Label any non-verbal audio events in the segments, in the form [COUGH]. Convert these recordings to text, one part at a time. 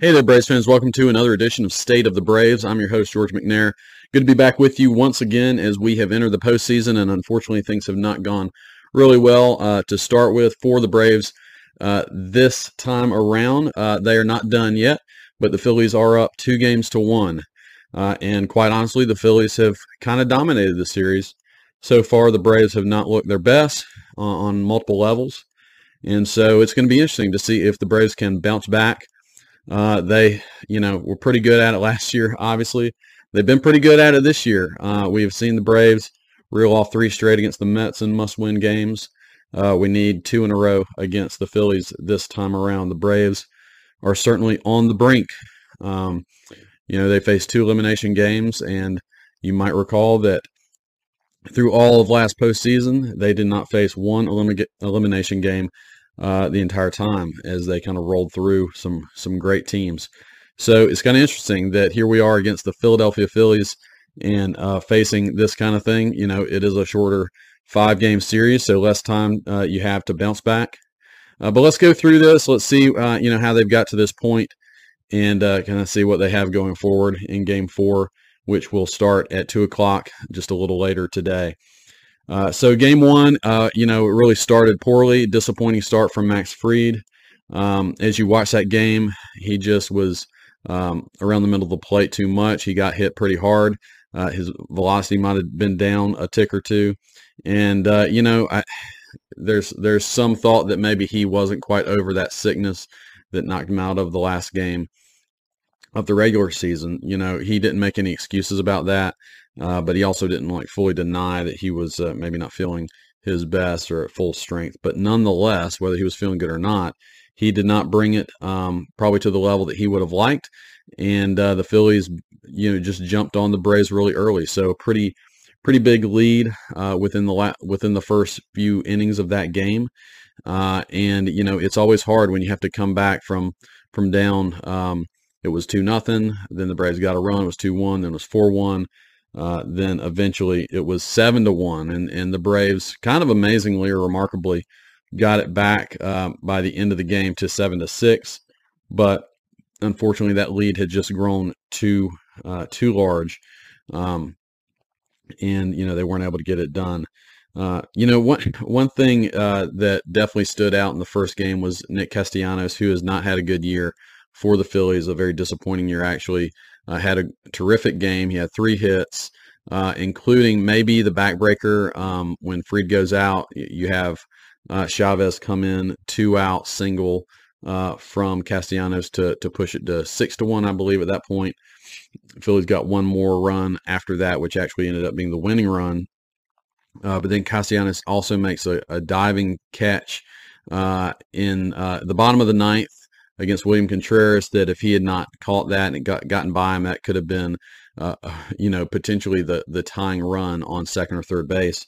Hey there, Braves fans. Welcome to another edition of State of the Braves. I'm your host, George McNair. Good to be back with you once again as we have entered the postseason, and unfortunately, things have not gone really well uh, to start with for the Braves uh, this time around. Uh, they are not done yet, but the Phillies are up two games to one. Uh, and quite honestly, the Phillies have kind of dominated the series. So far, the Braves have not looked their best uh, on multiple levels. And so it's going to be interesting to see if the Braves can bounce back. Uh, they, you know, were pretty good at it last year, obviously. They've been pretty good at it this year. Uh, we have seen the Braves reel off three straight against the Mets in must-win games. Uh, we need two in a row against the Phillies this time around. The Braves are certainly on the brink. Um, you know, they faced two elimination games, and you might recall that through all of last postseason, they did not face one elim- elimination game uh, the entire time as they kind of rolled through some some great teams. So it's kind of interesting that here we are against the Philadelphia Phillies and uh, facing this kind of thing. You know, it is a shorter five game series, so less time uh, you have to bounce back. Uh, but let's go through this. Let's see, uh, you know, how they've got to this point and kind of see what they have going forward in game four, which will start at two o'clock just a little later today. Uh, so game one, uh, you know, it really started poorly. Disappointing start from Max Fried. Um, as you watch that game, he just was um, around the middle of the plate too much. He got hit pretty hard. Uh, his velocity might have been down a tick or two, and uh, you know, I, there's there's some thought that maybe he wasn't quite over that sickness that knocked him out of the last game of the regular season. You know, he didn't make any excuses about that. Uh, but he also didn't like fully deny that he was uh, maybe not feeling his best or at full strength. But nonetheless, whether he was feeling good or not, he did not bring it um, probably to the level that he would have liked. And uh, the Phillies, you know, just jumped on the Braves really early. So pretty, pretty big lead uh, within the la- within the first few innings of that game. Uh, and you know, it's always hard when you have to come back from from down. Um, it was two nothing. Then the Braves got a run. It was two one. Then it was four one. Uh, then eventually it was seven to one, and and the Braves kind of amazingly or remarkably got it back uh, by the end of the game to seven to six, but unfortunately that lead had just grown too uh, too large, um, and you know they weren't able to get it done. Uh, you know, one one thing uh, that definitely stood out in the first game was Nick Castellanos, who has not had a good year for the Phillies, a very disappointing year actually. Uh, had a terrific game. He had three hits, uh, including maybe the backbreaker um, when Fried goes out. You have uh, Chavez come in, two out, single uh, from Castellanos to to push it to six to one, I believe, at that point. Philly's got one more run after that, which actually ended up being the winning run. Uh, but then Castellanos also makes a, a diving catch uh, in the bottom of the ninth against William Contreras that if he had not caught that and got gotten by him, that could have been, uh, [SIGHS] you know, potentially the the tying run on second or third base.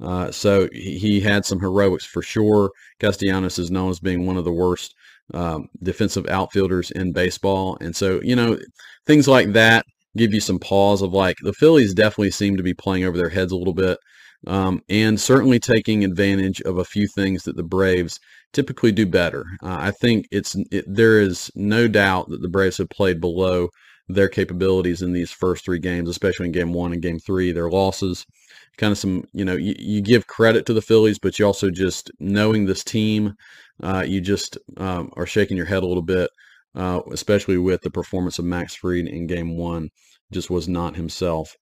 Uh, so he had some heroics for sure. Castellanos is known as being one of the worst um, defensive outfielders in baseball, and so you know things like that give you some pause of like the Phillies definitely seem to be playing over their heads a little bit. Um, and certainly taking advantage of a few things that the Braves typically do better. Uh, I think it's it, there is no doubt that the Braves have played below their capabilities in these first three games, especially in game one and game three. Their losses, kind of some, you know, you, you give credit to the Phillies, but you also just knowing this team, uh, you just um, are shaking your head a little bit, uh, especially with the performance of Max Fried in game one. Just was not himself.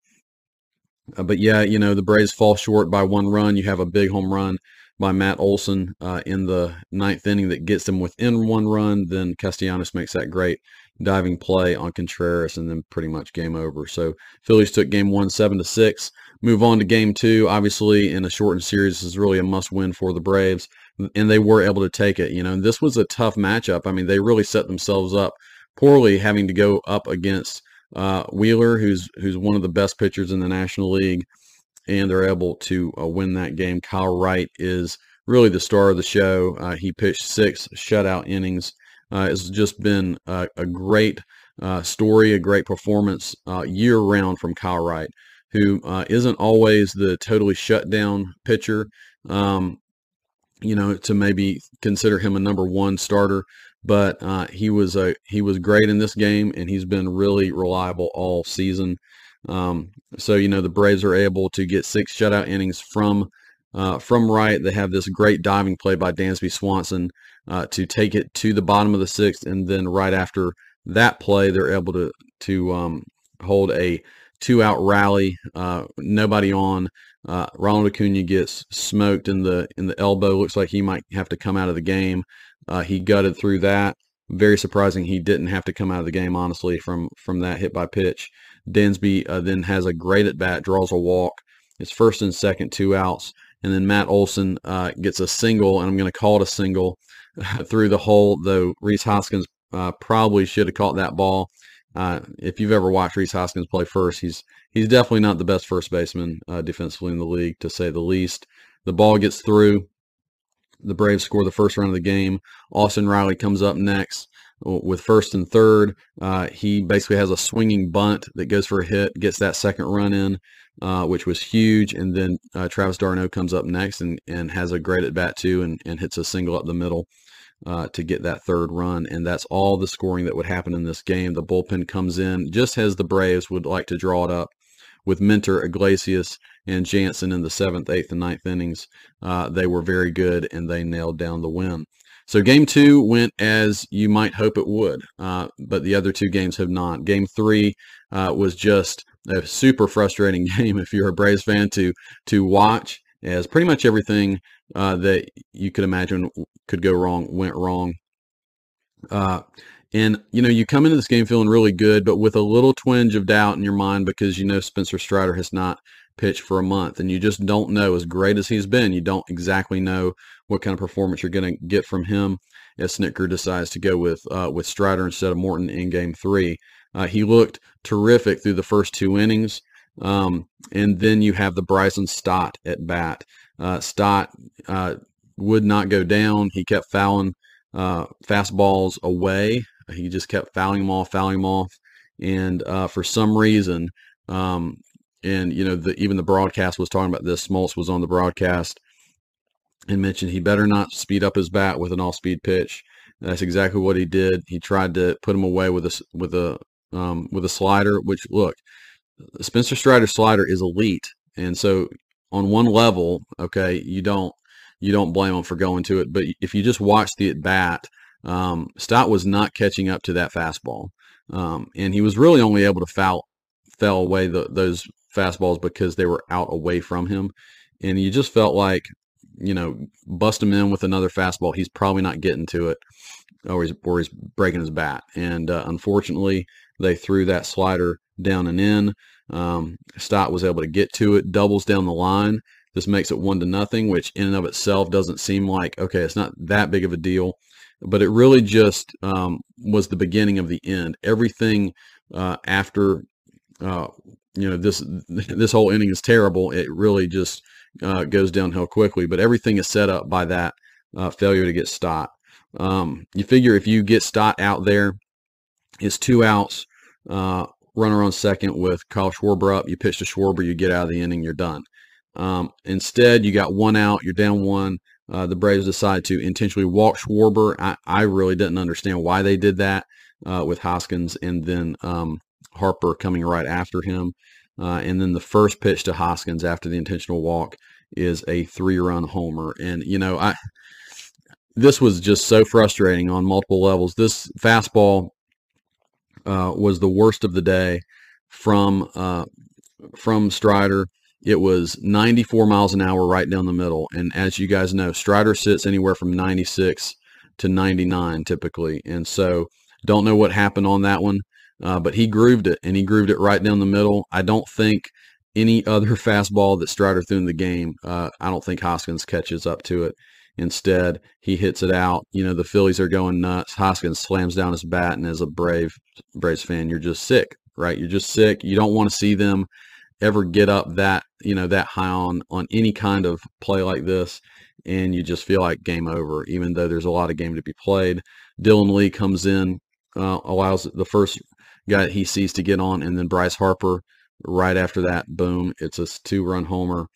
Uh, but yeah, you know, the Braves fall short by one run. You have a big home run by Matt Olson uh, in the ninth inning that gets them within one run. Then Castellanos makes that great diving play on Contreras, and then pretty much game over. So Phillies took game one seven to six. Move on to game two. Obviously, in a shortened series, this is really a must-win for the Braves, and they were able to take it. You know, this was a tough matchup. I mean, they really set themselves up poorly, having to go up against uh, Wheeler, who's who's one of the best pitchers in the National League, and they're able to uh, win that game. Kyle Wright is really the star of the show. Uh, he pitched six shutout innings. Uh, it's just been a, a great uh, story, a great performance uh, year round from Kyle Wright, who uh, not always the totally shut down pitcher. Um, you know, to maybe consider him a number one starter, but he was a he was great in this game, and he's been really reliable all season. Um, so you know the Braves are able to get six shutout innings from uh, from Wright. They have this great diving play by Dansby Swanson uh, to take it to the bottom of the sixth, and then right after that play, they're able to to um, hold a two out rally, uh, nobody on. Uh, Ronald Acuna gets smoked in the in the elbow. Looks like he might have to come out of the game. Uh, he gutted through that. Very surprising he didn't have to come out of the game, honestly, from from that hit by pitch. Dansby uh, then has a great at bat, draws a walk. It's first and second, two outs, and then Matt Olson uh, gets a single, and I'm going to call it a single [LAUGHS] through the hole. Though Rhys Hoskins uh, probably should have caught that ball. Uh, if you've ever watched Rhys Hoskins play first, he's he's definitely not the best first baseman uh, defensively in the league, to say the least. The ball gets through. The Braves score the first run of the game. Austin Riley comes up next with first and third. Uh, he basically has a swinging bunt that goes for a hit, gets that second run in, uh, which was huge. And then uh, Travis d'Arnaud comes up next and, and has a great at bat too and, and hits a single up the middle. Uh, to get that third run, and that's all the scoring that would happen in this game. The bullpen comes in just as the Braves would like to draw it up with Minter, Iglesias, and Jansen in the seventh, eighth, and ninth innings. Uh, they were very good, and they nailed down the win. So game two went as you might hope it would, uh, but the other two games have not. Game three uh, was just a super frustrating [LAUGHS] game if you're a Braves fan to to watch, as pretty much everything uh, that you could imagine could go wrong went wrong. Uh, and you know you come into this game feeling really good, but with a little twinge of doubt in your mind because you know Spencer Strider has not pitch for a month and you just don't know as great as he's been you don't exactly know what kind of performance you're going to get from him as Snitker decides to go with uh, with Strider instead of Morton in game three. Uh, he looked terrific through the first two innings um, and then you have the Bryson Stott at bat. Uh, Stott uh, would not go down. He kept fouling uh, fastballs away. He just kept fouling them off fouling them off and uh, for some reason um, and you know the, even the broadcast was talking about this. Smoltz was on the broadcast and mentioned he better not speed up his bat with an all-speed pitch. That's exactly what he did. He tried to put him away with a with a um, with a slider. Which look, Spencer Strider slider is elite, and so on one level, okay, you don't you don't blame him for going to it. But if you just watch the at bat, um, Stott was not catching up to that fastball, um, and he was really only able to foul fell away the, those fastballs because they were out away from him. And you just felt like, you know, bust him in with another fastball. He's probably not getting to it or he's, or he's breaking his bat. And uh, unfortunately, they threw that slider down and in. Um, Stott was able to get to it, doubles down the line. This makes it one to nothing, which in and of itself doesn't seem like, okay, it's not that big of a deal. But it really just um, was the beginning of the end. Everything uh, after uh, you know this this whole inning is terrible. It really just uh, goes downhill quickly. But everything is set up by that uh, failure to get Stott. Um, you figure if you get Stott out there, it's two outs, uh, runner on second with Kyle Schwarber up. You pitch to Schwarber, you get out of the inning, you're done. Um, instead, you got one out, you're down one. Uh, the Braves decide to intentionally walk Schwarber. I, I really didn't understand why they did that uh, with Hoskins and then um, Harper coming right after him. Uh, and then the first pitch to Hoskins after the intentional walk is a three-run homer. And you know, I this was just so frustrating on multiple levels. This fastball uh, was the worst of the day from uh, from Strider. It was 94 miles an hour right down the middle. And as you guys know, Strider sits anywhere from 96 to 99 typically. And so don't know what happened on that one. Uh, but he grooved it, and he grooved it right down the middle. I don't think any other [LAUGHS] fastball that Strider threw in the game, uh, I don't think Hoskins catches up to it. Instead, he hits it out. You know, the Phillies are going nuts. Hoskins slams down his bat, and as a Brave Braves fan, you're just sick, right? You're just sick. You don't want to see them ever get up that you know that high on on any kind of play like this, and you just feel like game over. Even though there's a lot of game to be played, Dylan Lee comes in, uh, allows the first guy he sees to get on, and then Bryce Harper right after that, boom, it's a two-run homer.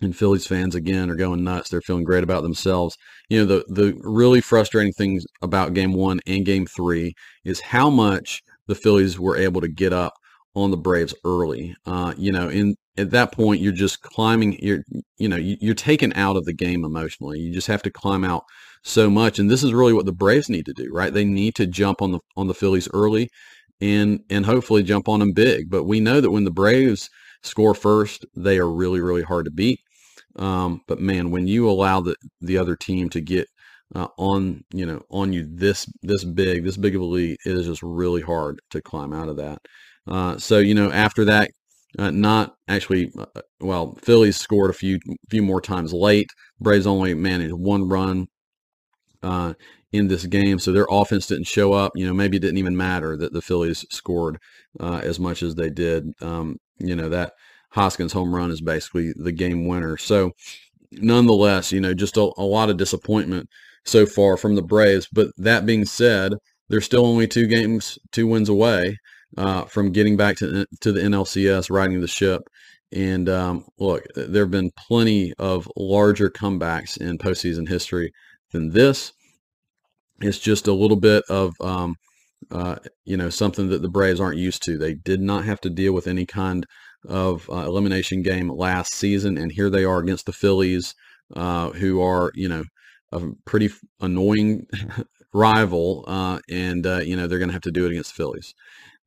and Phillies fans again are going nuts. They're feeling great about themselves. You know, the the really frustrating things about game 1 and game 3 is how much the Phillies were able to get up on the Braves early. Uh, you know, in at that point you're just climbing you're you know, you, you're taken out of the game emotionally. You just have to climb out so much and this is really what the Braves need to do, right? They need to jump on the on the Phillies early and and hopefully jump on them big. But we know that when the Braves score first, they are really really hard to beat. Um, but man, when you allow the the other team to get uh, on you know on you this this big this big of a lead, it is just really hard to climb out of that. Uh, so you know after that, uh, not actually uh, well, Phillies scored a few few more times late. Braves only managed one run uh, in this game, so their offense didn't show up. You know maybe it didn't even matter that the Phillies scored uh, as much as they did. Um, you know that Hoskins home run is basically the game winner. So, nonetheless, you know, just a, a lot of disappointment so far from the Braves. But that being said, they're still only two games, two wins away uh, from getting back to to the NLCS, riding the ship. And um, look, there have been plenty of larger comebacks in postseason history than this. It's just a little bit of um, uh, you know something that the Braves aren't used to. They did not have to deal with any kind of uh, elimination game last season, and here they are against the Phillies, uh, who are you know a pretty annoying [LAUGHS] rival, uh, and uh, you know they're going to have to do it against the Phillies.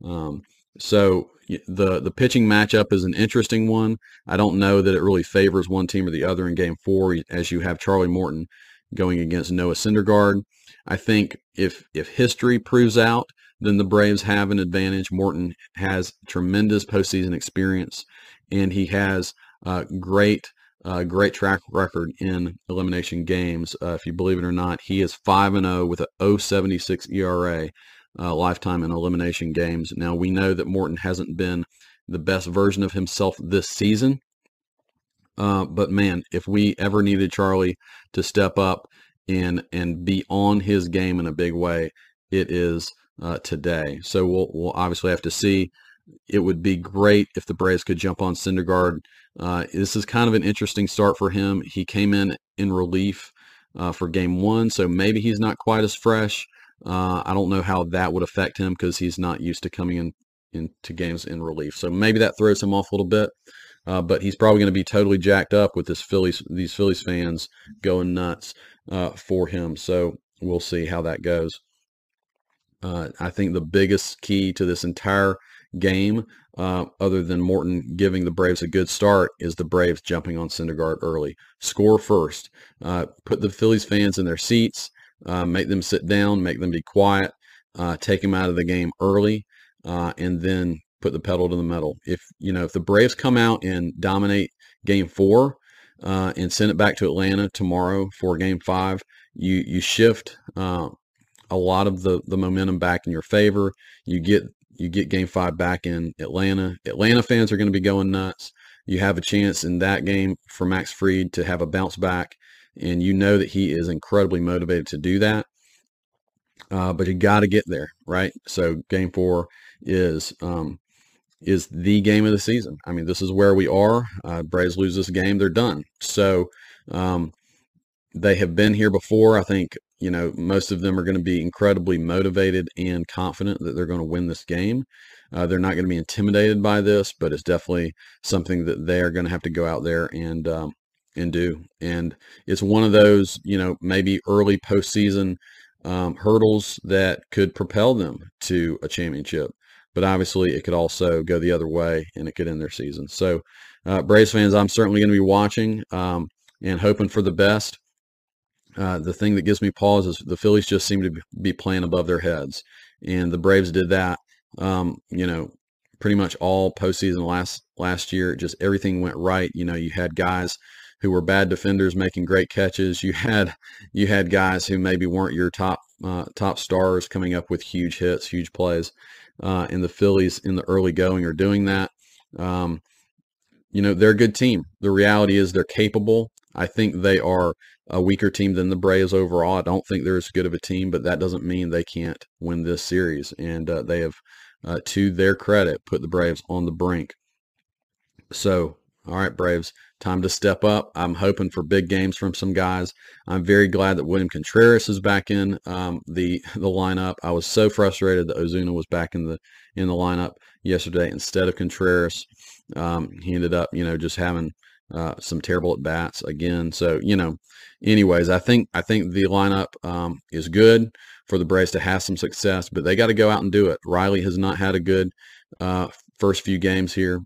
Um, so the the pitching matchup is an interesting one. I don't know that it really favors one team or the other in Game Four, as you have Charlie Morton going against Noah Syndergaard. I think if if history proves out then the Braves have an advantage. Morton has tremendous postseason experience, and he has uh, great, uh, great track record in elimination games. Uh, if you believe it or not, he is five and zero oh with a 0.76 ERA uh, lifetime in elimination games. Now we know that Morton hasn't been the best version of himself this season. Uh, but man, if we ever needed Charlie to step up and and be on his game in a big way, it is uh, today. So we'll, we'll obviously have to see. It would be great if the Braves could jump on Syndergaard. Uh, this is kind of an interesting start for him. He came in in relief uh, for game one, so maybe he's not quite as fresh. Uh, I don't know how that would affect him because he's not used to coming in into games in relief. So maybe that throws him off a little bit. Uh, but he's probably going to be totally jacked up with this Phillies, these Phillies fans going nuts uh, for him. So we'll see how that goes. Uh, I think the biggest key to this entire game, uh, other than Morton giving the Braves a good start, is the Braves jumping on Syndergaard early. Score first. Uh, put the Phillies fans in their seats. Uh, make them sit down. Make them be quiet. Take them out of the game early, and then put the pedal to the metal. If you know if the Braves come out and dominate Game Four and send it back to Atlanta tomorrow for Game Five, you you shift a lot of the the momentum back in your favor. You get you get game five back in Atlanta. Atlanta fans are going to be going nuts. You have a chance in that game for Max Fried to have a bounce back, and you know that he is incredibly motivated to do that. Uh, but you got to get there, right? So game four is um, is the game of the season. I mean, this is where we are. Uh, Braves lose this game, they're done. So um, they have been here before. I think you know, most of them are going to be incredibly motivated and confident that they're going to win this game. Uh, they're not going to be intimidated by this, but it's definitely something that they're going to have to go out there and um, and do. And it's one of those, you know, maybe early postseason um, hurdles that could propel them to a championship. But obviously, it could also go the other way, and it could end their season. So, uh, Braves fans, I'm certainly going to be watching um, and hoping for the best. Uh, the thing that gives me pause is the Phillies just seem to be playing above their heads, and the Braves did that. Um, you know, pretty much all postseason last last year. Just everything went right. You know, you had guys who were bad defenders making great catches. You had you had guys who maybe weren't your top uh, top stars coming up with huge hits, huge plays. Uh, and the Phillies in the early going are doing that. Um, you know, they're a good team. The reality is they're capable. I think they are a weaker team than the Braves overall. I don't think they're as good of a team, but that doesn't mean they can't win this series. And uh, they have, uh, to their credit, put the Braves on the brink. So all right, Braves, time to step up. I'm hoping for big games from some guys. I'm very glad that William Contreras is back in um, the [LAUGHS] the lineup. I was so frustrated that Ozuna was back in the in the lineup yesterday instead of Contreras. Um, he ended up, you know, just having uh, some terrible at bats again. So you know, anyways, I think I think the lineup um, is good for the Braves to have some success, but they got to go out and do it. Riley has not had a good uh, first few games here.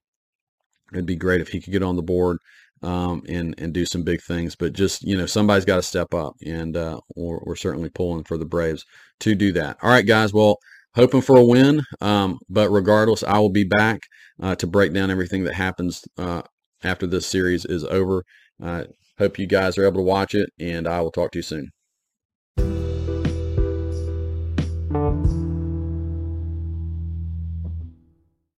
It'd be great if he could get on the board um, and and do some big things. But just you know, somebody's got to step up, and uh, we're, we're certainly pulling for the Braves to do that. All right, guys. Well, hoping for a win, um, but regardless, I will be back uh, to break down everything that happens uh, after this series is over. Uh hope you guys are able to watch it, and I will talk to you soon.